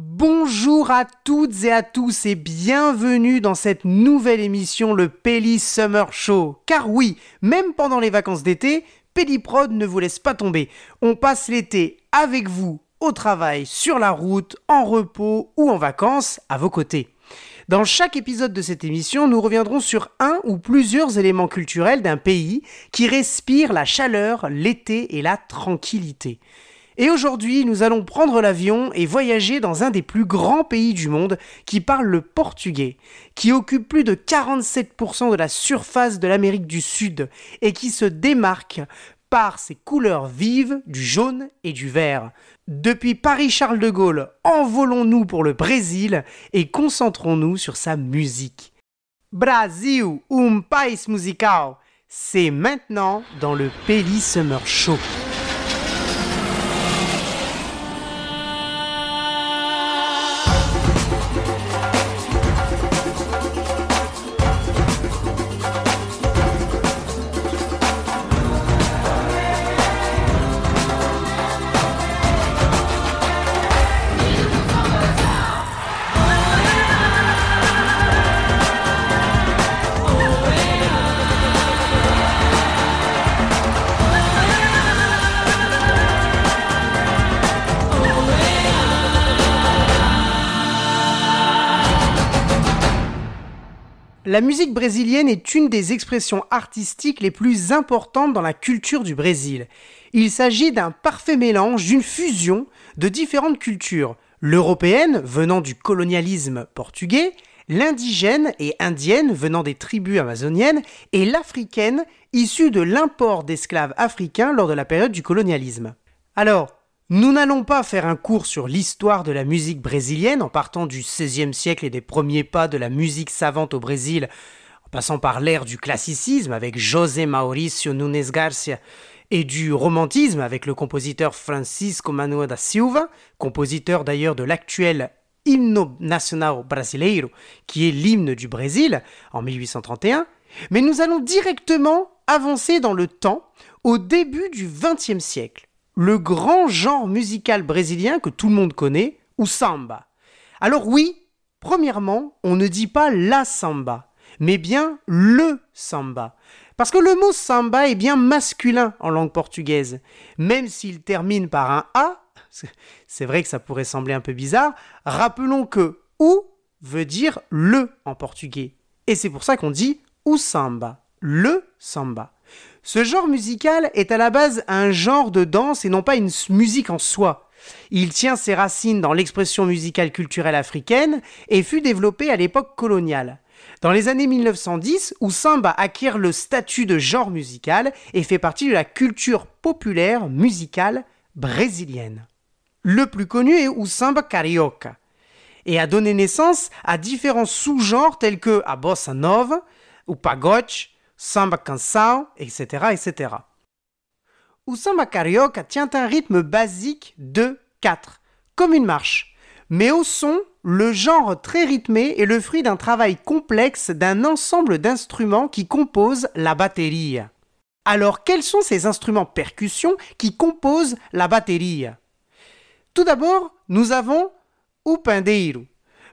Bonjour à toutes et à tous et bienvenue dans cette nouvelle émission, le Pelli Summer Show. Car oui, même pendant les vacances d'été, Pelliprod ne vous laisse pas tomber. On passe l'été avec vous, au travail, sur la route, en repos ou en vacances, à vos côtés. Dans chaque épisode de cette émission, nous reviendrons sur un ou plusieurs éléments culturels d'un pays qui respire la chaleur, l'été et la tranquillité. Et aujourd'hui, nous allons prendre l'avion et voyager dans un des plus grands pays du monde qui parle le portugais, qui occupe plus de 47% de la surface de l'Amérique du Sud et qui se démarque par ses couleurs vives du jaune et du vert. Depuis Paris-Charles de Gaulle, envolons-nous pour le Brésil et concentrons-nous sur sa musique. Brasil, um país musical, c'est maintenant dans le Peli Summer Show. La musique brésilienne est une des expressions artistiques les plus importantes dans la culture du Brésil. Il s'agit d'un parfait mélange, d'une fusion de différentes cultures, l'européenne venant du colonialisme portugais, l'indigène et indienne venant des tribus amazoniennes et l'africaine issue de l'import d'esclaves africains lors de la période du colonialisme. Alors, nous n'allons pas faire un cours sur l'histoire de la musique brésilienne en partant du XVIe siècle et des premiers pas de la musique savante au Brésil, en passant par l'ère du classicisme avec José Mauricio Nunes Garcia et du romantisme avec le compositeur Francisco Manuel da Silva, compositeur d'ailleurs de l'actuel Himno Nacional Brasileiro, qui est l'hymne du Brésil en 1831, mais nous allons directement avancer dans le temps au début du XXe siècle le grand genre musical brésilien que tout le monde connaît, ou samba. Alors oui, premièrement, on ne dit pas la samba, mais bien le samba. Parce que le mot samba est bien masculin en langue portugaise. Même s'il termine par un A, c'est vrai que ça pourrait sembler un peu bizarre, rappelons que ou veut dire le en portugais. Et c'est pour ça qu'on dit ou samba, le samba. Ce genre musical est à la base un genre de danse et non pas une musique en soi. Il tient ses racines dans l'expression musicale culturelle africaine et fut développé à l'époque coloniale. Dans les années 1910, où acquiert le statut de genre musical et fait partie de la culture populaire musicale brésilienne. Le plus connu est samba carioca et a donné naissance à différents sous-genres tels que a bossa nova, ou pagode, samba canção, etc., etc. Ou samba carioca tient un rythme basique de 4, comme une marche. Mais au son, le genre très rythmé est le fruit d'un travail complexe d'un ensemble d'instruments qui composent la batterie. Alors, quels sont ces instruments percussion qui composent la batterie? Tout d'abord, nous avons o.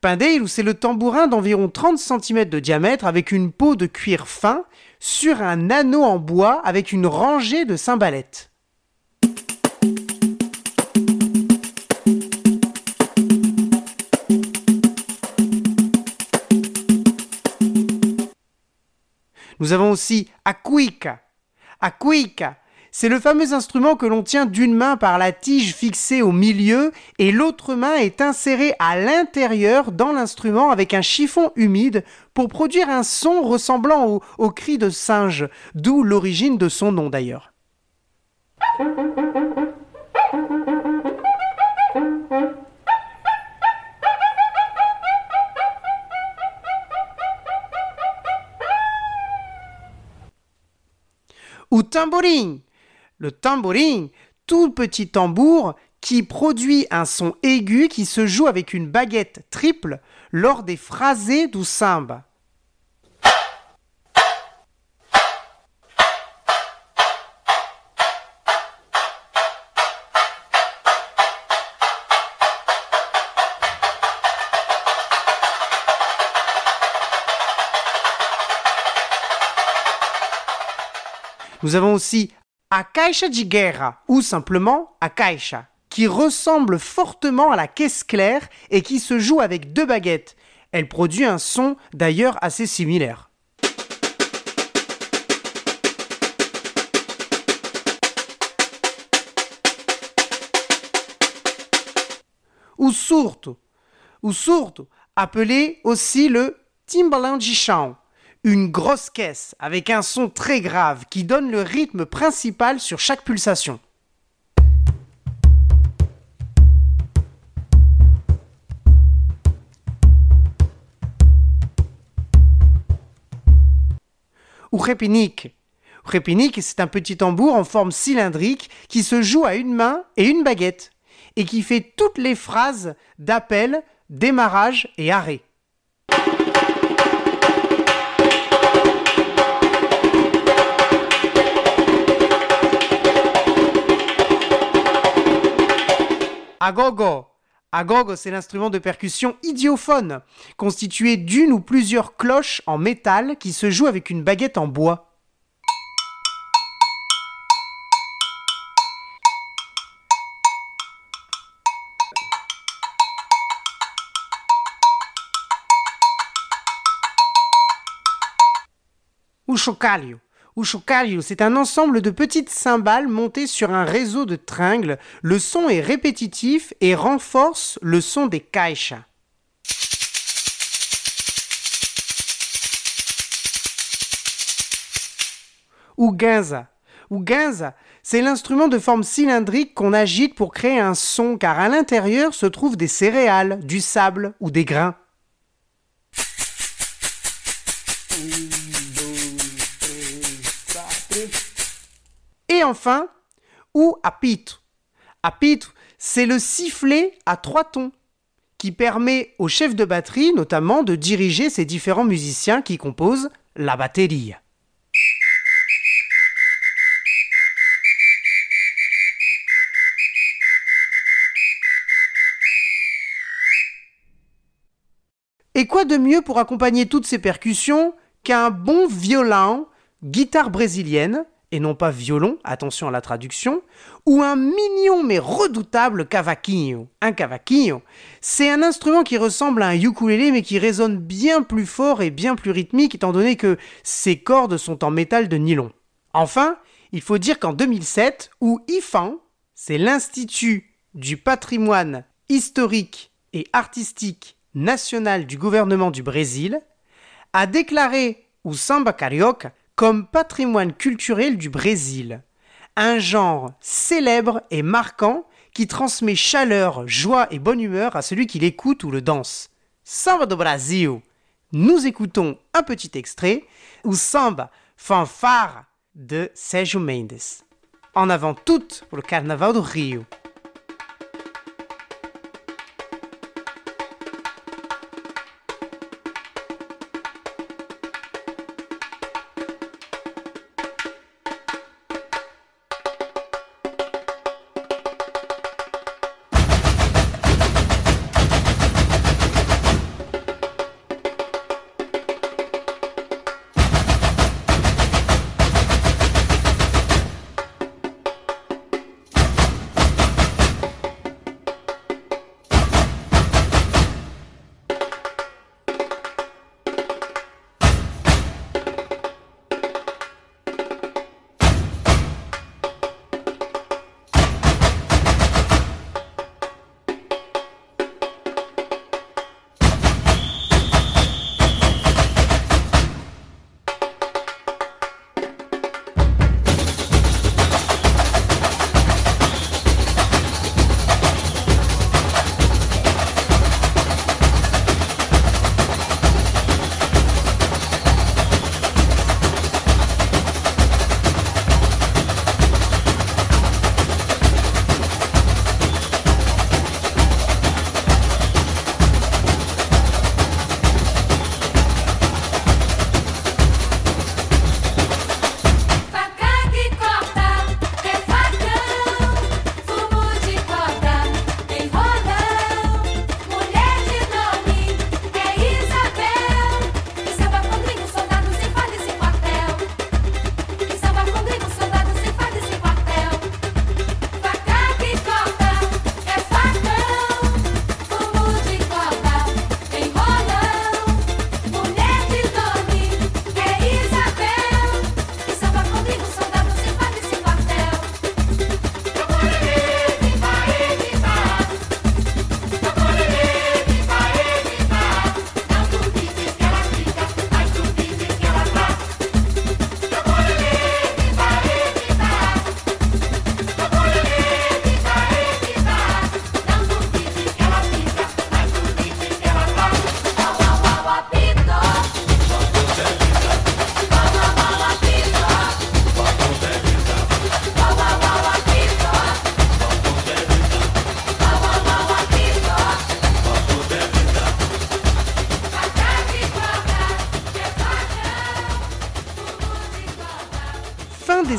Pandeiro, c'est le tambourin d'environ 30 cm de diamètre avec une peau de cuir fin sur un anneau en bois avec une rangée de cymbalettes. Nous avons aussi Akuika. Akuika, c'est le fameux instrument que l'on tient d'une main par la tige fixée au milieu et l'autre main est insérée à l'intérieur dans l'instrument avec un chiffon humide pour produire un son ressemblant au, cri de singe, d'où l'origine de son nom d'ailleurs. Ou tambourin le tambourine, tout petit tambour qui produit un son aigu qui se joue avec une baguette triple lors des phrasés du samba. Nous avons aussi a caixa de ou simplement a caixa, qui ressemble fortement à la caisse claire et qui se joue avec deux baguettes. Elle produit un son d'ailleurs assez similaire. Ou surto, ou appelé aussi le timbaland de chão, une grosse caisse avec un son très grave qui donne le rythme principal sur chaque pulsation. Ou repinique. Repinique, c'est un petit tambour en forme cylindrique qui se joue à une main et une baguette et qui fait toutes les phrases d'appel, démarrage et arrêt. Agogo. Agogo, c'est l'instrument de percussion idiophone, constitué d'une ou plusieurs cloches en métal qui se jouent avec une baguette en bois. Chocalio. Ou chocalio, c'est un ensemble de petites cymbales montées sur un réseau de tringles. Le son est répétitif et renforce le son des guinza. Ou guinza, c'est l'instrument de forme cylindrique qu'on agite pour créer un son car à l'intérieur se trouvent des céréales, du sable ou des grains. Et enfin, ou apitre. Apitre, c'est le sifflet à trois tons qui permet au chef de batterie notamment de diriger ces différents musiciens qui composent la batterie. Et quoi de mieux pour accompagner toutes ces percussions qu'un bon violon, guitare brésilienne, et non pas violon, attention à la traduction, ou un mignon mais redoutable cavaquinho. Un cavaquinho, c'est un instrument qui ressemble à un ukulélé mais qui résonne bien plus fort et bien plus rythmique étant donné que ses cordes sont en métal de nylon. Enfin, il faut dire qu'en 2007, où IFAN, c'est l'Institut du patrimoine historique et artistique national du gouvernement du Brésil, a déclaré o samba carioca comme patrimoine culturel du Brésil, un genre célèbre et marquant qui transmet chaleur, joie et bonne humeur à celui qui l'écoute ou le danse. Samba do Brasil. Nous écoutons un petit extrait ou samba fanfare de Sérgio Mendes. En avant toute pour le carnaval do Rio.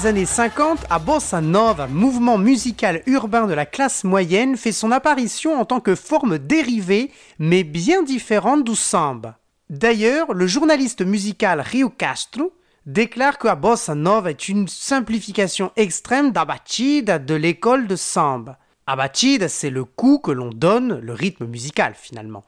Des années 50, à Bossa Nova, mouvement musical urbain de la classe moyenne, fait son apparition en tant que forme dérivée, mais bien différente du samba. D'ailleurs, le journaliste musical Rio Castro déclare que la bossa nova est une simplification extrême d'abachida de l'école de samba. Abachida, c'est le coup que l'on donne, le rythme musical finalement.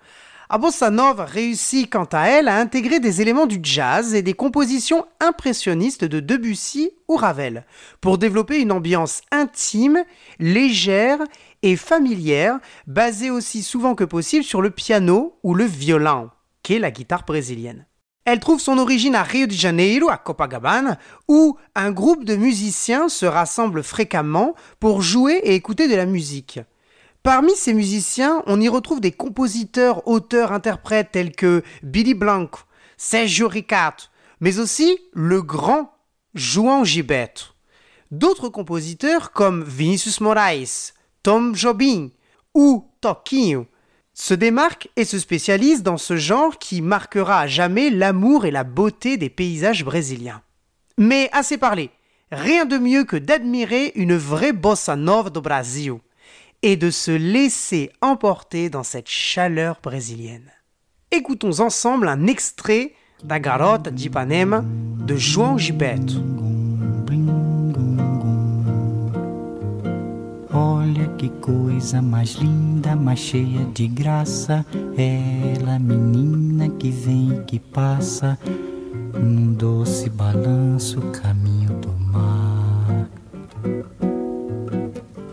A bossa réussit quant à elle à intégrer des éléments du jazz et des compositions impressionnistes de Debussy ou Ravel pour développer une ambiance intime, légère et familière, basée aussi souvent que possible sur le piano ou le violon qu'est la guitare brésilienne. Elle trouve son origine à Rio de Janeiro, à Copacabana, où un groupe de musiciens se rassemble fréquemment pour jouer et écouter de la musique. Parmi ces musiciens, on y retrouve des compositeurs, auteurs, interprètes tels que Billy Blanco, Sergio Ricardo, mais aussi le grand João Gilberto. D'autres compositeurs comme Vinicius Moraes, Tom Jobim ou Toquinho se démarque et se spécialise dans ce genre qui marquera à jamais l'amour et la beauté des paysages brésiliens. Mais assez parlé, rien de mieux que d'admirer une vraie bossa nova do Brasil et de se laisser emporter dans cette chaleur brésilienne. Écoutons ensemble un extrait da Garota de Ipanema de João Gilberto. Olha que coisa mais linda, mais cheia de graça. Ela, menina que vem e que passa, num doce balanço, caminho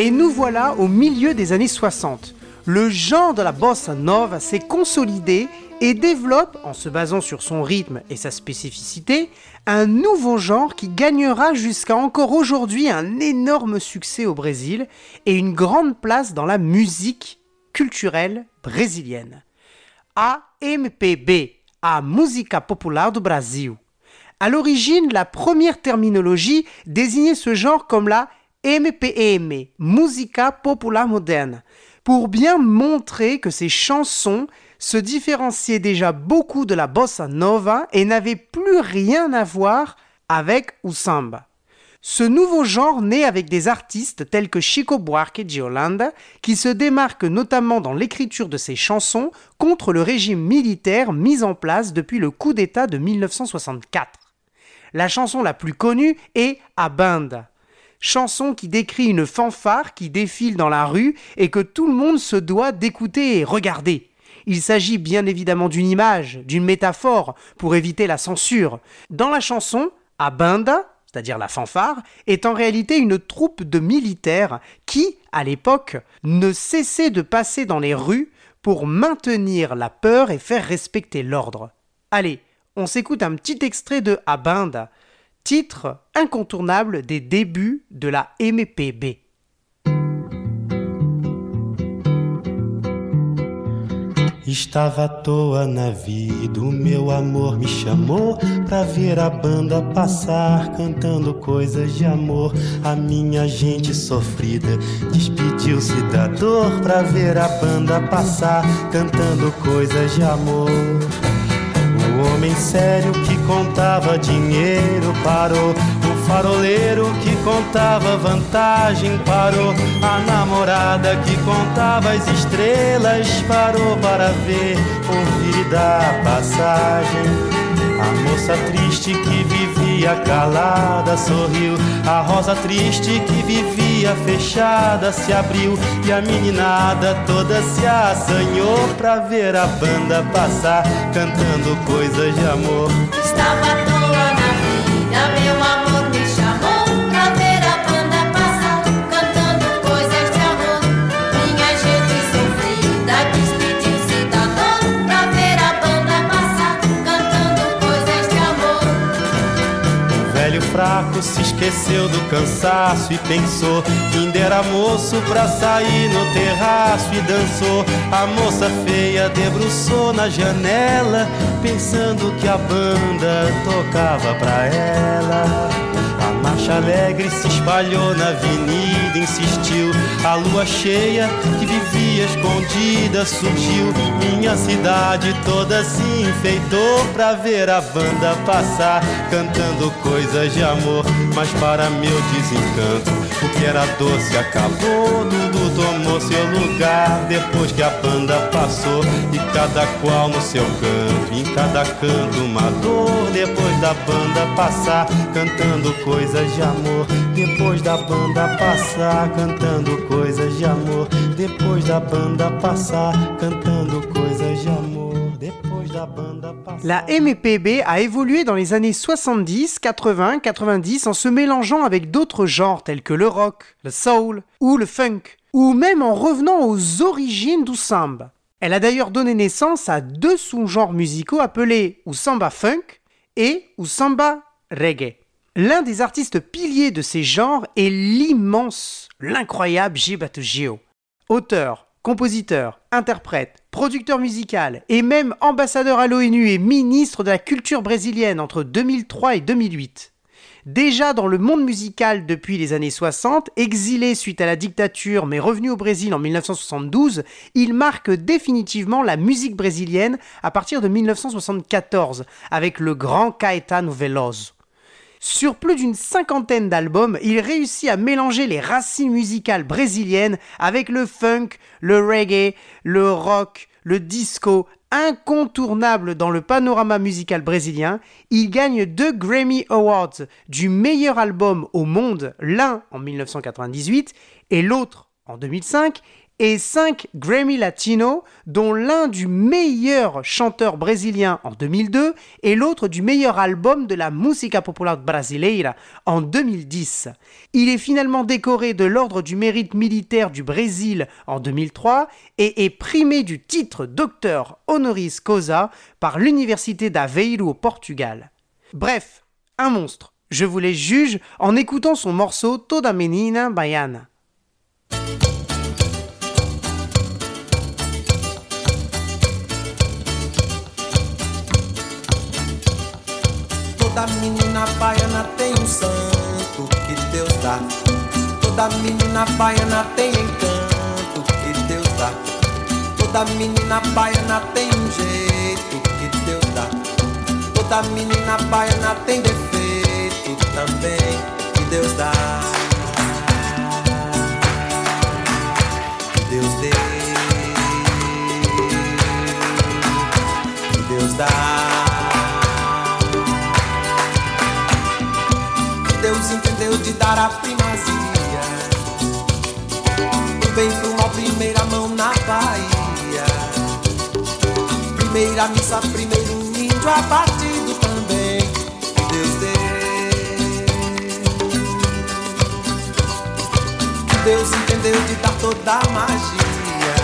Et nous voilà au milieu des années 60. Le genre de la bossa nova s'est consolidé et développe, en se basant sur son rythme et sa spécificité, un nouveau genre qui gagnera jusqu'à encore aujourd'hui un énorme succès au Brésil et une grande place dans la musique culturelle brésilienne. AMPB, a Música Popular do Brasil. À l'origine, la première terminologie désignait ce genre comme la MPM, Musica Popular Moderne, pour bien montrer que ces chansons se différenciaient déjà beaucoup de la bossa nova et n'avaient plus rien à voir avec ou samba. Ce nouveau genre naît avec des artistes tels que Chico Buarque de Holanda, qui se démarquent notamment dans l'écriture de ses chansons contre le régime militaire mis en place depuis le coup d'État de 1964. La chanson la plus connue est A Banda, chanson qui décrit une fanfare qui défile dans la rue et que tout le monde se doit d'écouter et regarder. Il s'agit bien évidemment d'une image, d'une métaphore, pour éviter la censure. Dans la chanson, banda, c'est-à-dire la fanfare, est en réalité une troupe de militaires qui, à l'époque, ne cessaient de passer dans les rues pour maintenir la peur et faire respecter l'ordre. Allez, on s'écoute un petit extrait de Abanda, titre incontournable des débuts de la MPB. Estava à toa na vida, o meu amor me chamou pra ver a banda passar, cantando coisas de amor. A minha gente sofrida despediu-se da dor pra ver a banda passar, cantando coisas de amor. O homem sério que contava dinheiro parou faroleiro que contava vantagem parou. A namorada que contava as estrelas parou para ver, ouvir e dar passagem. A moça triste que vivia calada sorriu. A rosa triste que vivia fechada se abriu. E a meninada toda se assanhou pra ver a banda passar, cantando coisas de amor. Estava à toa na vida, meu amor. Fraco se esqueceu do cansaço e pensou que ainda era moço pra sair no terraço e dançou. A moça feia debruçou na janela, pensando que a banda tocava pra ela marcha alegre se espalhou na avenida, insistiu. A lua cheia que vivia escondida surgiu. Minha cidade toda se enfeitou pra ver a banda passar, cantando coisas de amor. Mas para meu desencanto, o que era doce acabou. Tudo tomou seu lugar depois que a banda passou. E cada qual no seu canto, em cada canto uma dor. Depois da banda passar, cantando coisas de amor. Depois da banda passar, cantando coisas de amor. Depois da banda passar, cantando coisas de amor. La MPB a évolué dans les années 70, 80, 90 en se mélangeant avec d'autres genres tels que le rock, le soul ou le funk, ou même en revenant aux origines du samba. Elle a d'ailleurs donné naissance à deux sous-genres musicaux appelés ou samba funk et ou samba reggae. L'un des artistes piliers de ces genres est l'immense, l'incroyable Gilberto Gio. Auteur, compositeur, interprète, producteur musical et même ambassadeur à l'ONU et ministre de la culture brésilienne entre 2003 et 2008. Déjà dans le monde musical depuis les années 60, exilé suite à la dictature mais revenu au Brésil en 1972, il marque définitivement la musique brésilienne à partir de 1974 avec le grand Caetano Veloso. Sur plus d'une cinquantaine d'albums, il réussit à mélanger les racines musicales brésiliennes avec le funk, le reggae, le rock, le disco, incontournable dans le panorama musical brésilien, il gagne deux Grammy Awards du meilleur album au monde, l'un en 1998 et l'autre en 2005, et 5 Grammy Latino, dont l'un du meilleur chanteur brésilien en 2002 et l'autre du meilleur album de la música popular brasileira en 2010. Il est finalement décoré de l'Ordre du mérite militaire du Brésil en 2003 et est primé du titre docteur honoris causa par l'Université d'Aveiro au Portugal. Bref, un monstre. Je vous les juge en écoutant son morceau Toda Menina Baiana. Toda menina baiana tem um santo que Deus dá. Toda menina baiana tem encanto que Deus dá. Toda menina baiana tem um jeito que Deus dá. Toda menina baiana tem defeito também que Deus dá. Dar a primazia. Do bem mal, primeira mão na Bahia. Primeira missa, primeiro índio abatido também. Deus. Que Deus entendeu de dar toda a magia.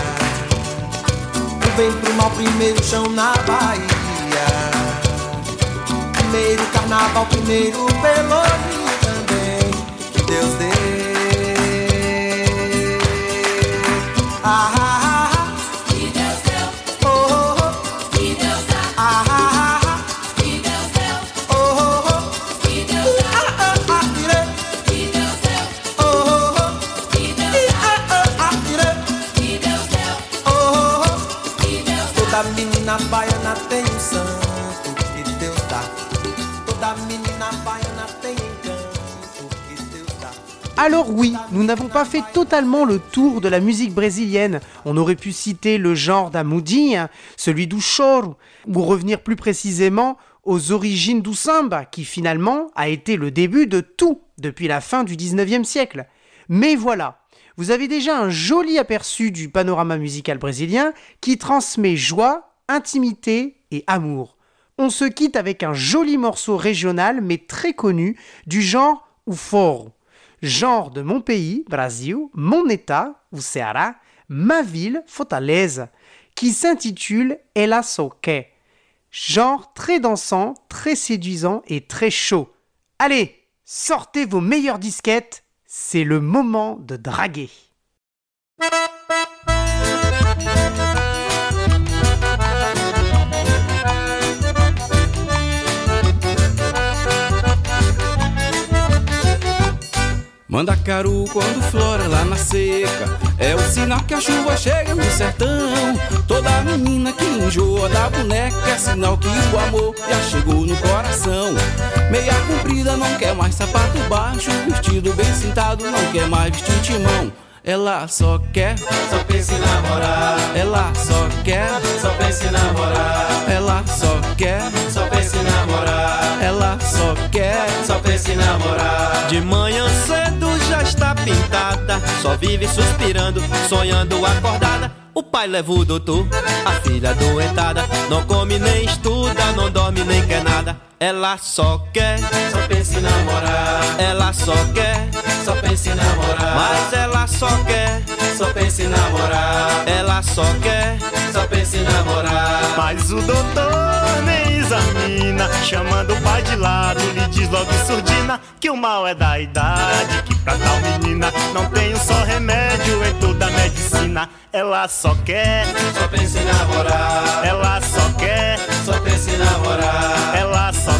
Do bem pro mal, primeiro chão na Bahia. Primeiro carnaval, primeiro pelourinho. Deus deu. N'avons pas fait totalement le tour de la musique brésilienne. On aurait pu citer le genre d'Amoudinha, celui du choro, ou revenir plus précisément aux origines du samba, qui finalement a été le début de tout depuis la fin du 19e siècle. Mais voilà, vous avez déjà un joli aperçu du panorama musical brésilien qui transmet joie, intimité et amour. On se quitte avec un joli morceau régional mais très connu du genre o foro, genre de mon pays, Brasil, mon état, o Ceará, ma ville, Fortaleza, qui s'intitule Ela Soque. Genre très dansant, très séduisant et très chaud. Allez, sortez vos meilleures disquettes, c'est le moment de draguer. Mandacaru quando flora lá na seca. É o sinal que a chuva chega no sertão. Toda menina que enjoa da boneca É sinal que o amor já chegou no coração. Meia comprida não quer mais sapato baixo Vestido bem sentado não quer mais vestir timão ela só quer, Só pensa em namorar, ela só quer, só pensa em namorar, ela só quer, só pensa em namorar, ela só quer. só pensa em namorar. De manhã cedo já está pintada, só vive suspirando, sonhando acordada. O pai leva o doutor, a filha doentada, não come nem estuda, não dorme nem quer nada. Ela só quer, só pensa em namorar. Ela só quer, só pensa em namorar. Mas ela só quer, só pensa em namorar. Ela só quer, só pensa em namorar. Mas o doutor nem examina, chamando o pai de lado, lhe diz logo em surdina que o mal é da idade, que pra tal menina não tem um só remédio em toda a medicina. Ela só quer, Só pensa em namorar. ela só quer, Só pensa em namorar. ela só